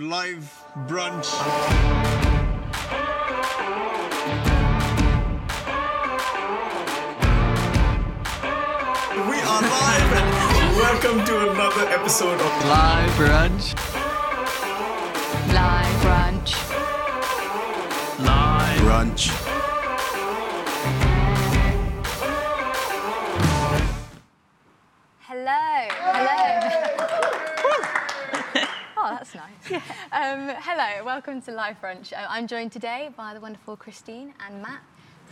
Live brunch. We are live. Welcome to another episode of Live brunch. Live brunch. Live. Brunch. Nice. Um, hello. Welcome to Live Brunch. Uh, I'm joined today by the wonderful Christine and Matt.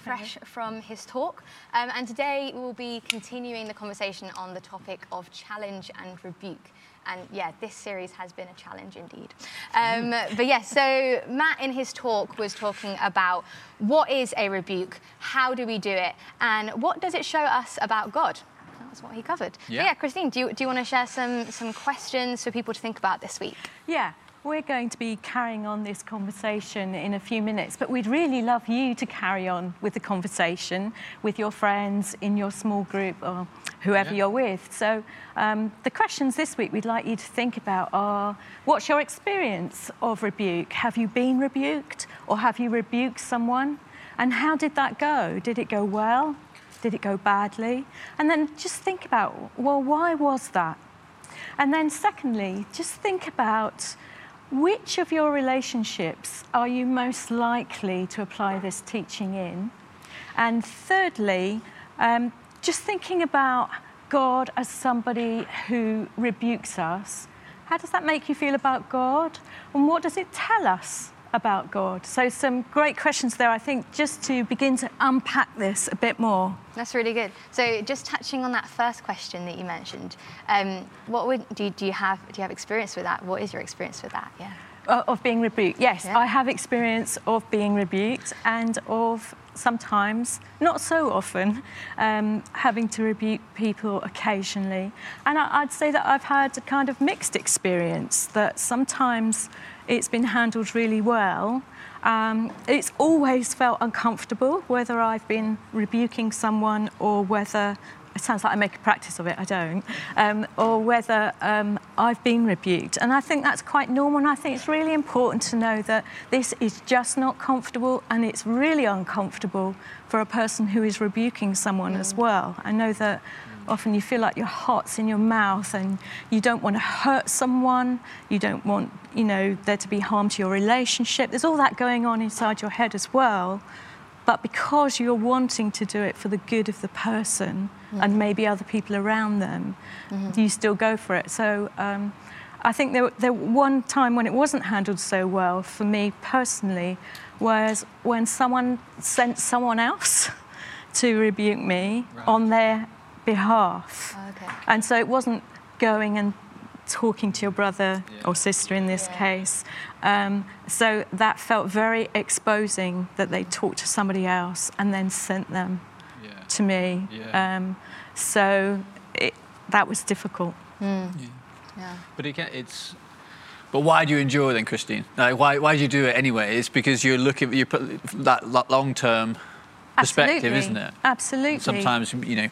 Fresh from his talk. Um, and today we will be continuing the conversation on the topic of challenge and rebuke. And yeah, this series has been a challenge indeed. Um, but yes, so Matt in his talk was talking about what is a rebuke, how do we do it, and what does it show us about God? That was what he covered. Yeah. yeah, Christine, do you, do you want to share some, some questions for people to think about this week? Yeah, we're going to be carrying on this conversation in a few minutes, but we'd really love you to carry on with the conversation with your friends in your small group or whoever Yeah. you're with. So, um, the questions this week we'd like you to think about are what's your experience of rebuke? Have you been rebuked or have you rebuked someone? And how did that go? Did it go well? Did it go badly? And then just think about, well, why was that? And then, secondly, just think about which of your relationships are you most likely to apply this teaching in? And thirdly, um, just thinking about God as somebody who rebukes us. How does that make you feel about God? And what does it tell us about God? So, some great questions there, I think, just to begin to unpack this a bit more. That's really good. So, just touching on that first question that you mentioned, um, what would do you, do you have? Do you have experience with that? What is your experience with that? Yeah. Of being rebuked, yes. Yeah. I have experience of being rebuked and of sometimes, not so often, um, having to rebuke people occasionally. And I, I'd say that I've had a kind of mixed experience that sometimes it's been handled really well. Um, it's always felt uncomfortable whether I've been rebuking someone or whether it sounds like I make a practice of it, I don't, um, or whether um, I've been rebuked. And I think that's quite normal, and I think it's really important to know that this is just not comfortable and it's really uncomfortable for a person who is rebuking someone as well. I know that often you feel like your heart's in your mouth and you don't want to hurt someone, you don't want, you know, there to be harm to your relationship. There's all that going on inside your head as well. But because you're wanting to do it for the good of the person and maybe other people around them, you still go for it. So um, I think there, there one time when it wasn't handled so well for me personally was when someone sent someone else to rebuke me Right. on their behalf. Okay. And so it wasn't going and talking to your brother Yeah. or sister in this Yeah. case. Um, so that felt very exposing that they talked to somebody else and then sent them. To me. Yeah. Um, so it, that was difficult. Yeah. Yeah. But again, it's. But why do you endure then, Christine? Like, why, why do you do it anyway? It's because you're looking, you put that long term perspective, Absolutely. isn't it? Absolutely. Sometimes, you know,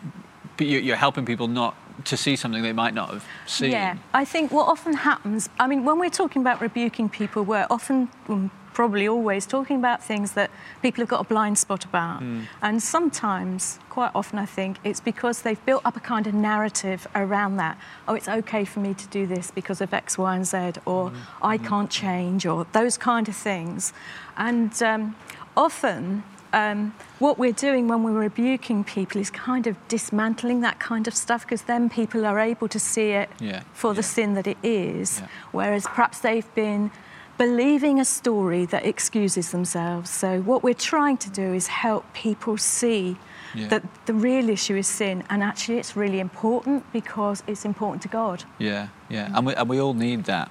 but you- you're helping people not to see something they might not have seen. Yeah, I think what often happens, I mean, when we're talking about rebuking people, we're often, well, probably always, talking about things that people have got a blind spot about. Hmm. And sometimes, quite often, I think, it's because they've built up a kind of narrative around that. Oh, it's okay for me to do this because of X, Y, and Z, or hmm. I hmm. can't change, or those kind of things. And um, often, um, what we're doing when we're rebuking people is kind of dismantling that kind of stuff because then people are able to see it Yeah, for the sin that it is, Yeah. whereas perhaps they've been believing a story that excuses themselves. So, what we're trying to do is help people see Yeah. that the real issue is sin, and actually, it's really important because it's important to God. Yeah, yeah, and we, and we all need that.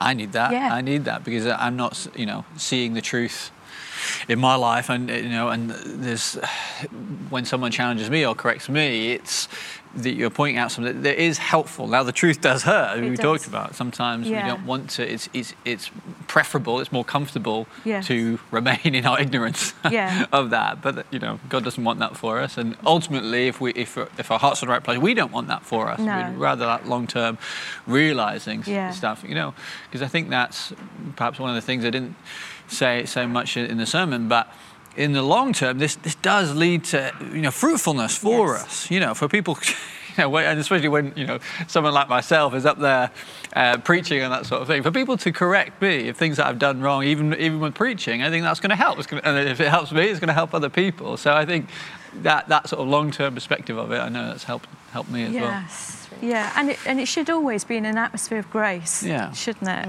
I need that. Yeah. I need that because I'm not, you know, seeing the truth in my life, and you know, and there's when someone challenges me or corrects me, it's that you're pointing out something that is helpful. Now, the truth does hurt. we does. talked about sometimes Yeah. we don't want to. It's it's it's preferable. It's more comfortable Yes. to remain in our ignorance Yeah. of that. But you know, God doesn't want that for us. And ultimately, if we if if our hearts are in the right place, we don't want that for us. No. We'd rather that long term realizing Yeah. stuff. You know, because I think that's perhaps one of the things I didn't say so much in the sermon, but. In the long term, this, this does lead to you know fruitfulness for Yes. us. You know, for people, you know, and especially when you know someone like myself is up there uh, preaching and that sort of thing. For people to correct me if things that I've done wrong, even even with preaching, I think that's going to help. It's gonna, and if it helps me, it's going to help other people. So I think that that sort of long term perspective of it, I know that's helped helped me as well. Yes. Yeah, and it, and it should always be in an atmosphere of grace, Yeah. shouldn't it?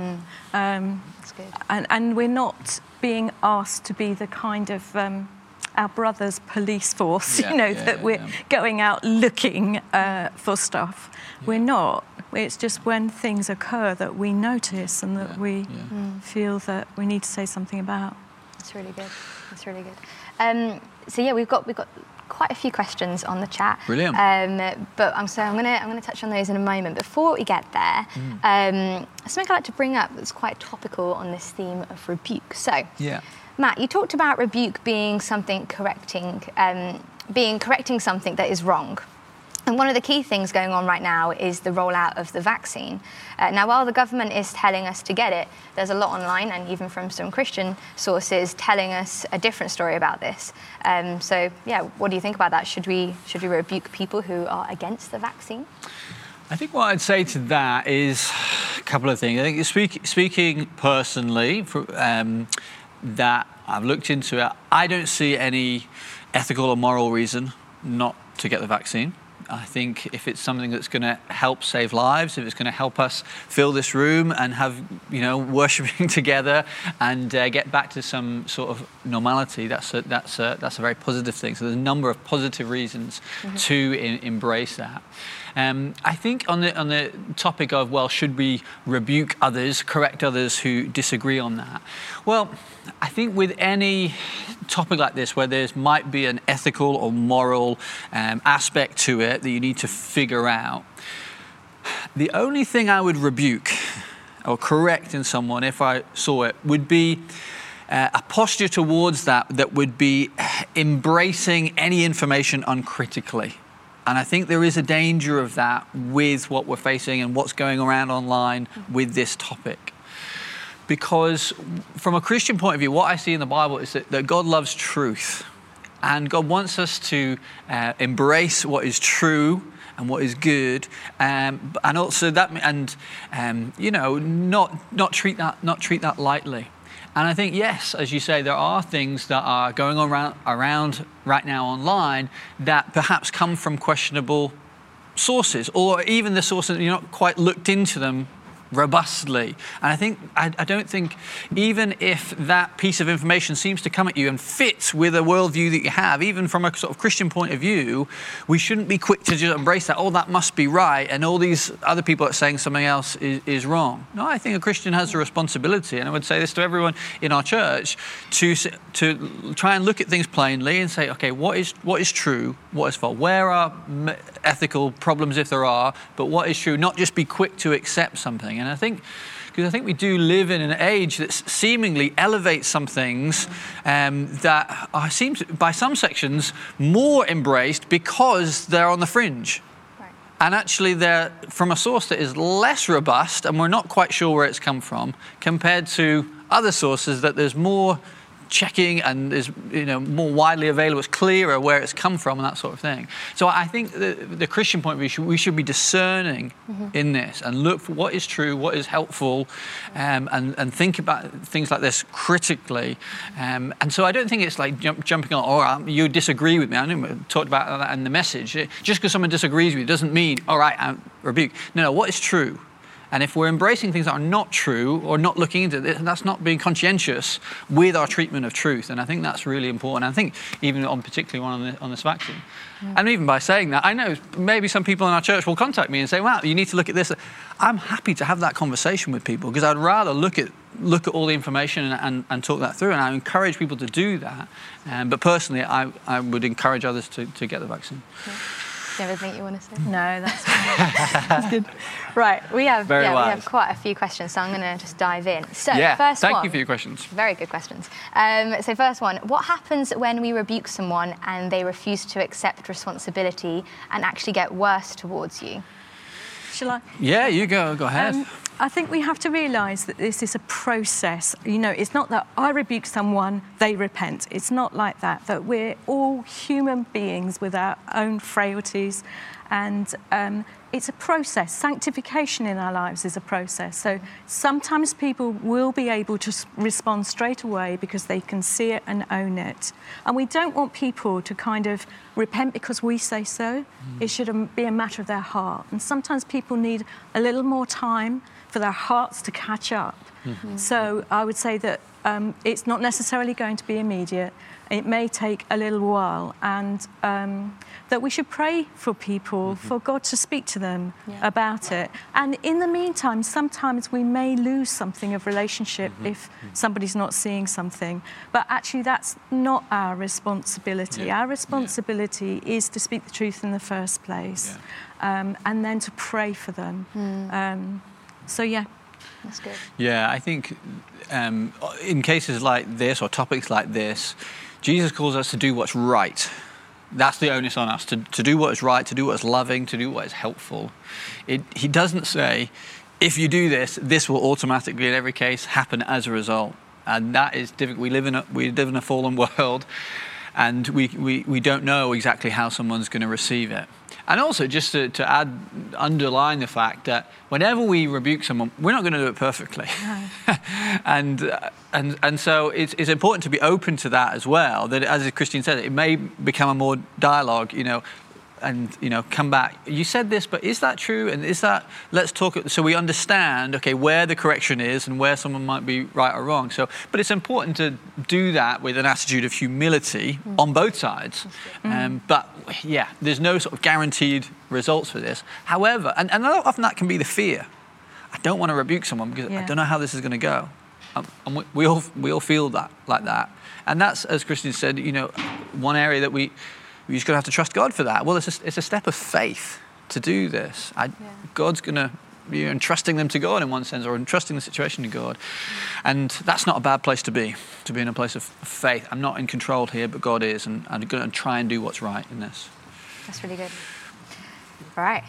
Um, That's good. and, and we're not being asked to be the kind of um, our brother's police force, Yeah, you know, yeah, that yeah, we're yeah. going out looking uh, for stuff. We're not. It's just when things occur that we notice and that Yeah, we yeah. feel that we need to say something about. It's really good. It's really good. Um, so yeah, we've got we've got quite a few questions on the chat. Brilliant. Um, but I'm so I'm gonna I'm gonna touch on those in a moment. Before we get there, Mm. um, something I'd like to bring up that's quite topical on this theme of rebuke. So. Yeah. Matt, you talked about rebuke being something correcting, um, being correcting something that is wrong. And one of the key things going on right now is the rollout of the vaccine. Uh, now, while the government is telling us to get it, there's a lot online and even from some Christian sources telling us a different story about this. Um, so, yeah, what do you think about that? Should we should we rebuke people who are against the vaccine? I think what I'd say to that is a couple of things. I think speak, speaking personally, for, um, that I've looked into it, I don't see any ethical or moral reason not to get the vaccine. I think if it's something that's going to help save lives, if it's going to help us fill this room and have, you know, worshiping together and uh, get back to some sort of normality, that's a, that's a, that's a very positive thing. So there's a number of positive reasons to in, embrace that. Um, I think on the on the topic of well, should we rebuke others, correct others who disagree on that? Well, I think with any topic like this, where there might be an ethical or moral um, aspect to it that you need to figure out, the only thing I would rebuke or correct in someone if I saw it would be uh, a posture towards that that would be embracing any information uncritically. And I think there is a danger of that with what we're facing and what's going around online with this topic. Because from a Christian point of view, what I see in the Bible is that, that God loves truth. And God wants us to uh, embrace what is true and what is good, um, and also that, and um, you know, not not treat that not treat that lightly. And I think yes, as you say, there are things that are going on around, around right now online that perhaps come from questionable sources, or even the sources you're not quite looked into them robustly. And I think I, I don't think even if that piece of information seems to come at you and fits with a worldview that you have, even from a sort of Christian point of view, we shouldn't be quick to just embrace that. Oh, that must be right, and all these other people are saying something else is, is wrong. No, I think a Christian has a responsibility, and I would say this to everyone in our church, to to try and look at things plainly and say, okay, what is what is true, what is false, where are ethical problems if there are, but what is true, not just be quick to accept something. And I think, because I think we do live in an age that seemingly elevates some things um, that are, seem to, by some sections, more embraced because they're on the fringe. And actually, they're from a source that is less robust, and we're not quite sure where it's come from, compared to other sources that there's more checking and is you know more widely available. It's clearer where it's come from and that sort of thing. So I think the, the Christian point of view, should, we should be discerning in this and look for what is true, what is helpful, um, and and think about things like this critically. Um, and so I don't think it's like jump, jumping on. All right, you disagree with me. I know we talked about that in the message. Just because someone disagrees with you doesn't mean all right, I rebuke. No, no. What is true? And if we're embracing things that are not true or not looking into it, that's not being conscientious with our treatment of truth. And I think that's really important. I think even on particularly one on, the, on this vaccine. And even by saying that, I know maybe some people in our church will contact me and say, wow, you need to look at this. I'm happy to have that conversation with people because I'd rather look at look at all the information and, and, and talk that through. And I encourage people to do that. Um, but personally, I, I would encourage others to, to get the vaccine. Have anything you want to say? No, that's. That's good. Right, we have Very yeah, we have quite a few questions, so I'm going to just dive in. So, yeah. first Thank one. you for your questions. Very good questions. Um, so, first one What happens when we rebuke someone and they refuse to accept responsibility and actually get worse towards you? Shall I? Yeah, you go. Go ahead. Um, I think we have to realise that this is a process. You know, it's not that I rebuke someone, they repent. It's not like that. That we're all human beings with our own frailties, and um, it's a process. Sanctification in our lives is a process. So sometimes people will be able to respond straight away because they can see it and own it. And we don't want people to kind of repent because we say so. It should be a matter of their heart. And sometimes people need a little more time for their hearts to catch up. So I would say that um, it's not necessarily going to be immediate. It may take a little while, and um, that we should pray for people, for God to speak to them Yeah. about it. And in the meantime, sometimes we may lose something of relationship if somebody's not seeing something. But actually, that's not our responsibility. Yeah. Our responsibility is to speak the truth in the first place, um, and then to pray for them. Um, so yeah. That's good. Yeah, I think um, in cases like this or topics like this, Jesus calls us to do what's right. That's the onus on us to, to do what is right, to do what is loving, to do what is helpful. It, he doesn't say, if you do this, this will automatically, in every case, happen as a result. And that is difficult. We live in a, we live in a fallen world, and we, we, we don't know exactly how someone's going to receive it. And also, just to, to add, underline the fact that whenever we rebuke someone, we're not going to do it perfectly. and, uh, and, and so it's, it's important to be open to that as well. That, as Christine said, it may become a more dialogue, you know, and you know come back. You said this but is that true? And is that let's talk so we understand okay where the correction is and where someone might be right or wrong. So but it's important to do that with an attitude of humility on both sides. Um, but yeah there's no sort of guaranteed results for this. However and, and often that can be the fear. I don't want to rebuke someone because i don't know how this is going to go. Um, and we, we all we all feel that like that. And that's as christine said you know one area that we we're just going to have to trust God for that. Well, it's a, it's a step of faith to do this. I, God's going to be entrusting them to God in one sense, or entrusting the situation to God. And that's not a bad place to be, to be in a place of faith. I'm not in control here, but God is, and I'm going to try and do what's right in this. That's really good. All right,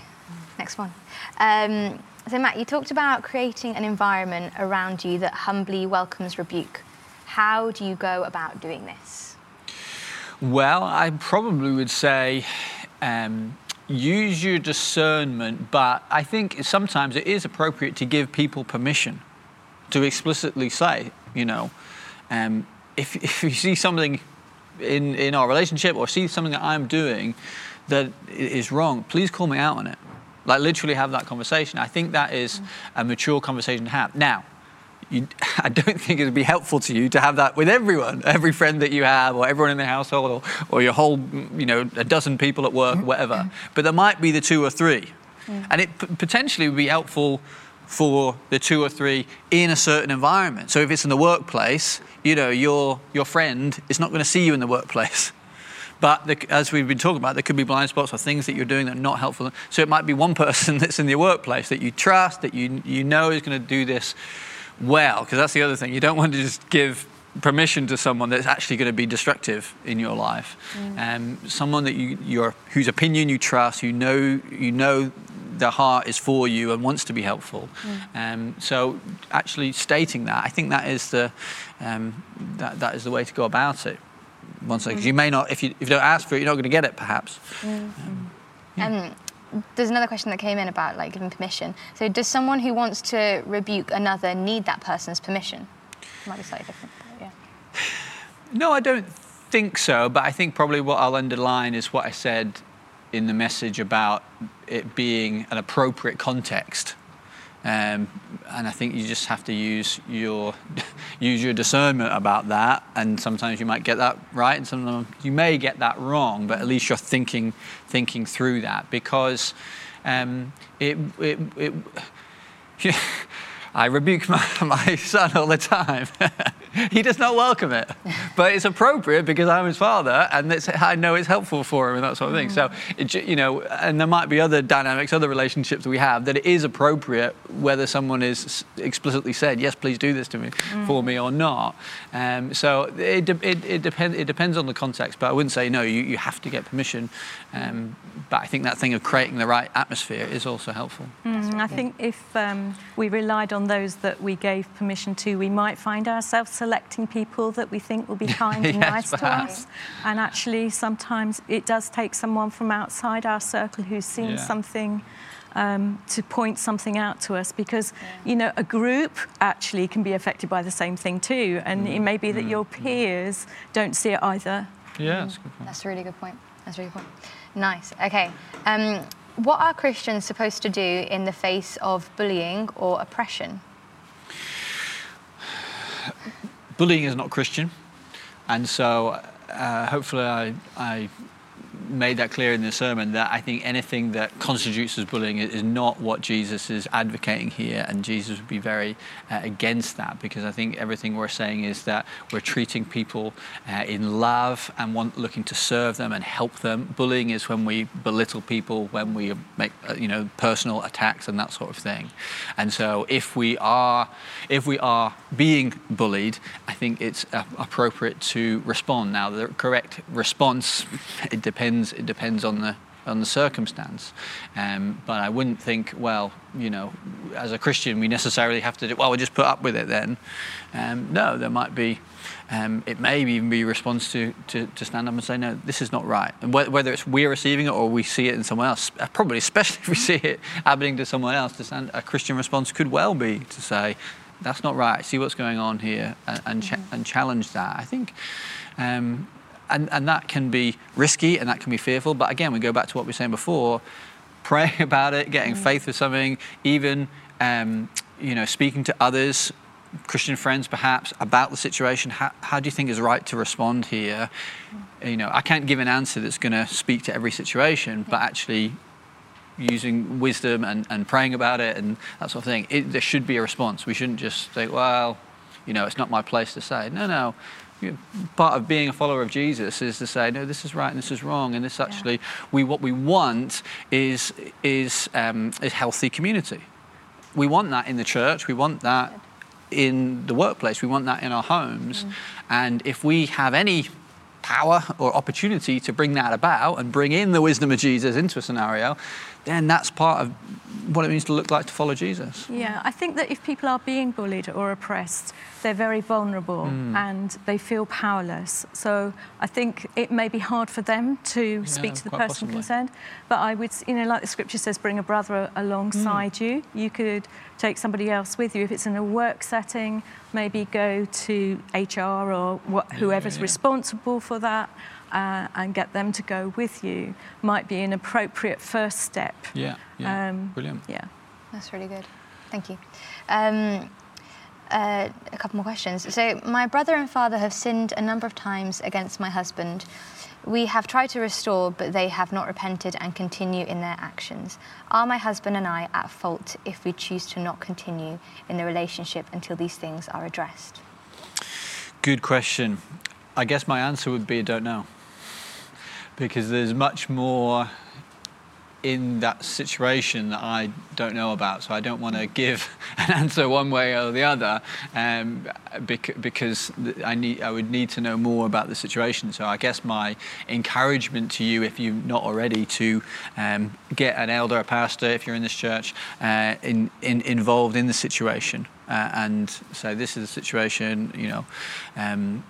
next one. Um, so, Matt, you talked about creating an environment around you that humbly welcomes rebuke. How do you go about doing this? Well, I probably would say um, use your discernment, but I think sometimes it is appropriate to give people permission to explicitly say, you know, um, if, if you see something in, in our relationship or see something that I'm doing that is wrong, please call me out on it. Like literally have that conversation. I think that is a mature conversation to have. Now, you, I don't think it would be helpful to you to have that with everyone, every friend that you have, or everyone in the household, or, or your whole, you know, a dozen people at work, mm-hmm. whatever. But there might be the two or three. Mm. And it p- potentially would be helpful for the two or three in a certain environment. So if it's in the workplace, you know, your, your friend is not going to see you in the workplace. But the, as we've been talking about, there could be blind spots or things that you're doing that are not helpful. So it might be one person that's in your workplace that you trust, that you, you know is going to do this well, because that's the other thing. You don't want to just give permission to someone that's actually going to be destructive in your life. Um, someone that you, your, whose opinion you trust, you know, you know their heart is for you and wants to be helpful. Um, so actually stating that, I think that is the, um, that, that is the way to go about it. One second, 'cause you may not, if you, if you don't ask for it, you're not going to get it, perhaps. Um, there's another question that came in about like giving permission. So, does someone who wants to rebuke another need that person's permission? Might be slightly different. Yeah. No, I don't think so. But I think probably what I'll underline is what I said in the message about it being an appropriate context. Um, and I think you just have to use your use your discernment about that. And sometimes you might get that right, and sometimes you may get that wrong. But at least you're thinking thinking through that because um, it it. it I rebuke my, my son all the time. he does not welcome it. But it's appropriate because I'm his father and it's, I know it's helpful for him and that sort of thing. So, it, you know, and there might be other dynamics, other relationships we have that it is appropriate whether someone is explicitly said, yes, please do this to me, for me or not. Um, so it, de- it, it, depend, it depends on the context, but I wouldn't say no, you, you have to get permission. Um, but I think that thing of creating the right atmosphere is also helpful. Mm, I think if um, we relied on those that we gave permission to, we might find ourselves selecting people that we think will be kind and Yes, nice to us. And actually, sometimes it does take someone from outside our circle who's seen Yeah. something. Um, to point something out to us because you know a group actually can be affected by the same thing too and it may be that your peers don't see it either Yeah, that's a good point. That's a really good point. That's a really good point. Nice. Okay. Um, what are Christians supposed to do in the face of bullying or oppression? Bullying is not Christian, and so uh, hopefully I, I made that clear in the sermon that I think anything that constitutes as bullying is not what Jesus is advocating here, and Jesus would be very uh, against that because I think everything we're saying is that we're treating people uh, in love and want looking to serve them and help them. Bullying is when we belittle people, when we make uh, you know personal attacks and that sort of thing, and so if we are if we are being bullied, I think it's uh, appropriate to respond. Now, the correct response it depends. It depends on the on the circumstance. Um, but I wouldn't think, well, you know, as a Christian, we necessarily have to do. Well, we'll just put up with it then. Um, no, there might be. Um, it may even be a response to, to, to stand up and say, no, this is not right. And wh- whether it's we're receiving it or we see it in someone else, uh, probably especially if we see it happening to someone else, to stand, a Christian response could well be to say, that's not right. See what's going on here and, and, cha- and challenge that. I think, um, and, and that can be risky and that can be fearful. But again, we go back to what we were saying before praying about it, getting faith with something, even um, you know, speaking to others, Christian friends perhaps, about the situation. How, how do you think is right to respond here? You know, I can't give an answer that's going to speak to every situation, but actually using wisdom and, and praying about it and that sort of thing, it, there should be a response. We shouldn't just say, well, you know, it's not my place to say. No, no. Part of being a follower of Jesus is to say, no, this is right and this is wrong, and this actually, we what we want is is um, is healthy community. We want that in the church. We want that in the workplace. We want that in our homes. And if we have any power or opportunity to bring that about and bring in the wisdom of Jesus into a scenario, then that's part of what it means to look like to follow Jesus. Yeah, I think that if people are being bullied or oppressed, they're very vulnerable Hmm. and they feel powerless. So I think it may be hard for them to speak to the person possibly. concerned. But I would, you know, like the scripture says, bring a brother alongside Hmm. you. You could take somebody else with you. If it's in a work setting, maybe go to HR or what, whoever's yeah. responsible for that. Uh, and get them to go with you might be an appropriate first step. Yeah, yeah. Um, Brilliant. Yeah. That's really good. Thank you. Um, uh, a couple more questions. So, my brother and father have sinned a number of times against my husband. We have tried to restore, but they have not repented and continue in their actions. Are my husband and I at fault if we choose to not continue in the relationship until these things are addressed? Good question. I guess my answer would be I don't know. Because there's much more in that situation that I don't know about. So I don't want to give an answer one way or the other um, because I, need, I would need to know more about the situation. So I guess my encouragement to you, if you're not already, to um, get an elder, a pastor, if you're in this church, uh, in, in, involved in the situation uh, and say, this is the situation, you know. Um,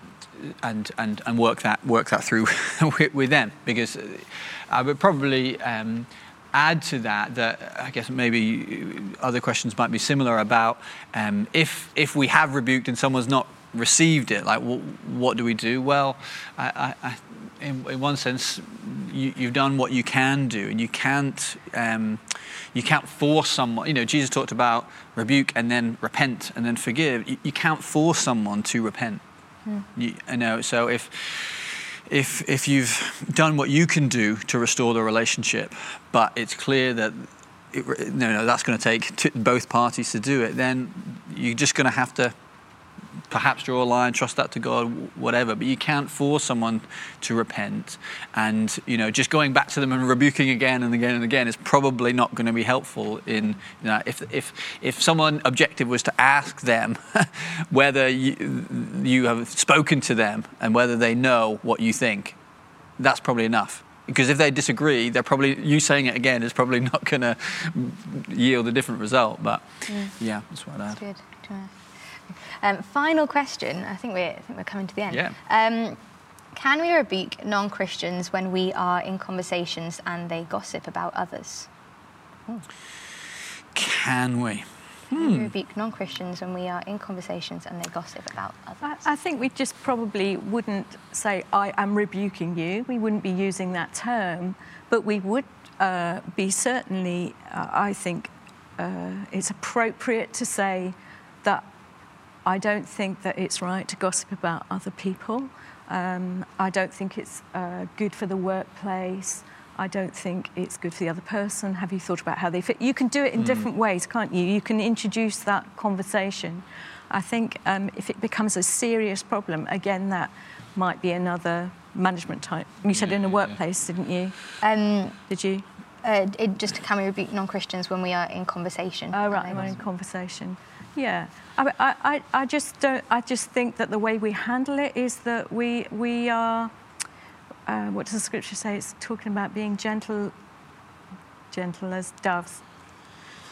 and, and, and work that work that through with, with them. Because uh, I would probably um, add to that that I guess maybe other questions might be similar about um, if if we have rebuked and someone's not received it like what, what do we do? Well I, I, in, in one sense you, you've done what you can do and you can't um, you can't force someone you know Jesus talked about rebuke and then repent and then forgive. You, you can't force someone to repent you, you know, so if if if you've done what you can do to restore the relationship, but it's clear that it, no, no, that's going to take t- both parties to do it, then you're just going to have to perhaps draw a line, trust that to God, whatever. But you can't force someone to repent. And you know, just going back to them and rebuking again and again and again is probably not going to be helpful. In you know, if if if someone objective was to ask them whether you, you have spoken to them and whether they know what you think, that's probably enough because if they disagree, they're probably you saying it again is probably not going to yield a different result. But mm. yeah, that's what I That's Um, final question. I think we're I think we're coming to the end. Yeah. Um, can we rebuke non-Christians when we are in conversations and they gossip about others? Can we? Can Hmm. we rebuke non-Christians when we are in conversations and they gossip about I, others? I think we just probably wouldn't say, I am rebuking you. We wouldn't be using that term, but we would uh, be certainly, uh, I think, uh, it's appropriate to say that I don't think that it's right to gossip about other people. Um, I don't think it's uh, good for the workplace. I don't think it's good for the other person. Have you thought about how they fit? You can do it in different ways, can't you? You can introduce that conversation. I think um, if it becomes a serious problem, again, that might be another management type. You said Yeah, in a yeah. workplace, didn't you? Um, Did you? uh, it, just can we rebuke non-Christians when we are in conversation? Oh, right, they we're in conversation. Yeah, I, I, I- just don't. I just think that the way we handle it is that we we are. Uh, what does the scripture say? It's talking about being gentle, gentle as doves,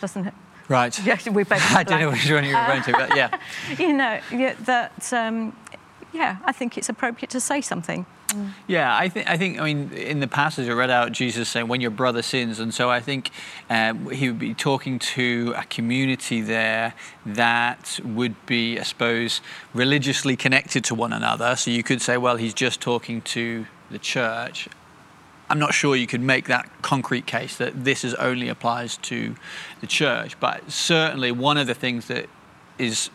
doesn't it? Right. Yeah, we both. I don't know which one you're referring to, but yeah. You know, yeah, that. Um, yeah, I think it's appropriate to say something. Yeah, I think I think I mean in the passage I read out Jesus saying when your brother sins, and so I think um, he would be talking to a community there that would be, I suppose, religiously connected to one another. So you could say, well, he's just talking to the church. I'm not sure you could make that concrete case that this is only applies to the church, but certainly one of the things that is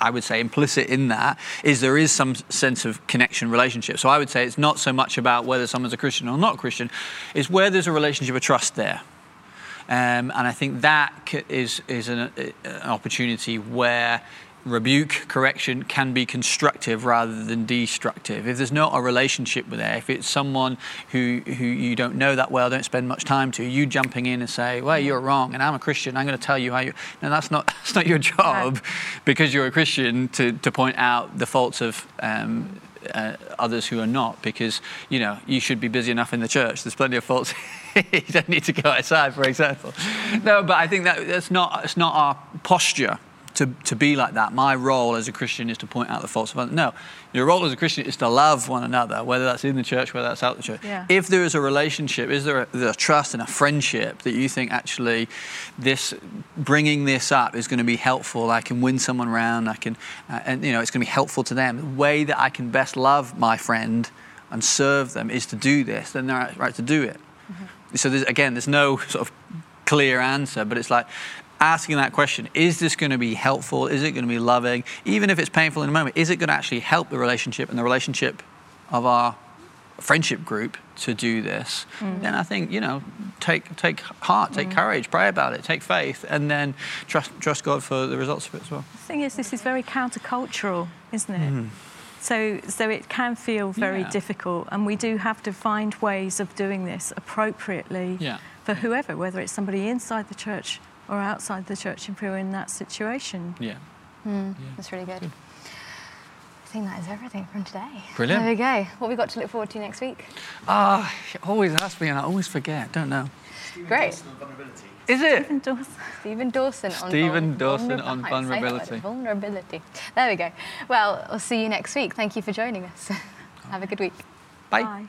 I would say implicit in that is there is some sense of connection relationship. So I would say it's not so much about whether someone's a Christian or not Christian, it's where there's a relationship of trust there. Um, and I think that is, is, an, an opportunity where rebuke, correction can be constructive rather than destructive. If there's not a relationship with there, if it's someone who, who you don't know that well, don't spend much time to, you jumping in and say, well, you're wrong, and I'm a Christian, I'm going to tell you how you... No, that's not, that's not your job because you're a Christian to, to point out the faults of um, uh, others who are not because you know you should be busy enough in the church. There's plenty of faults you don't need to go outside for example. No but i think that that's not it's not our posture to, to be like that my role as a christian is to point out the faults of others. No your role as a christian is to love one another whether that's in the church whether that's out the church. Yeah. if there is a relationship is there a, trust and a friendship that you think actually this bringing this up is going to be helpful. I can win someone around i can uh, and you know it's going to be helpful to them. The way that i can best love my friend and serve them is to do this then they're right to do it. So there's, again there's no sort of clear answer but it's like asking that question is this going to be helpful is it going to be loving even if it's painful in a moment is it going to actually help the relationship and the relationship of our friendship group to do this, mm. then I think you know, take take heart, take mm. courage, pray about it, take faith, and then trust trust God for the results of it as well. The thing is, this is very countercultural, isn't it? Mm. So, so it can feel very Yeah. difficult, and we do have to find ways of doing this appropriately Yeah. for whoever, whether it's somebody inside the church or outside the church, if we're in that situation. Yeah. That's really good. I think that is everything from today. Brilliant. There we go. What we got to look forward to next week? Ah, you always ask me, and I always forget. Don't know. Great. Is it? And Dawson- Stephen Dawson on Stephen vul- Dawson on I can't say that word, vulnerability. Vulnerability. There we go. Well, I'll see you next week. Thank you for joining us. Have a good week. Bye. Bye.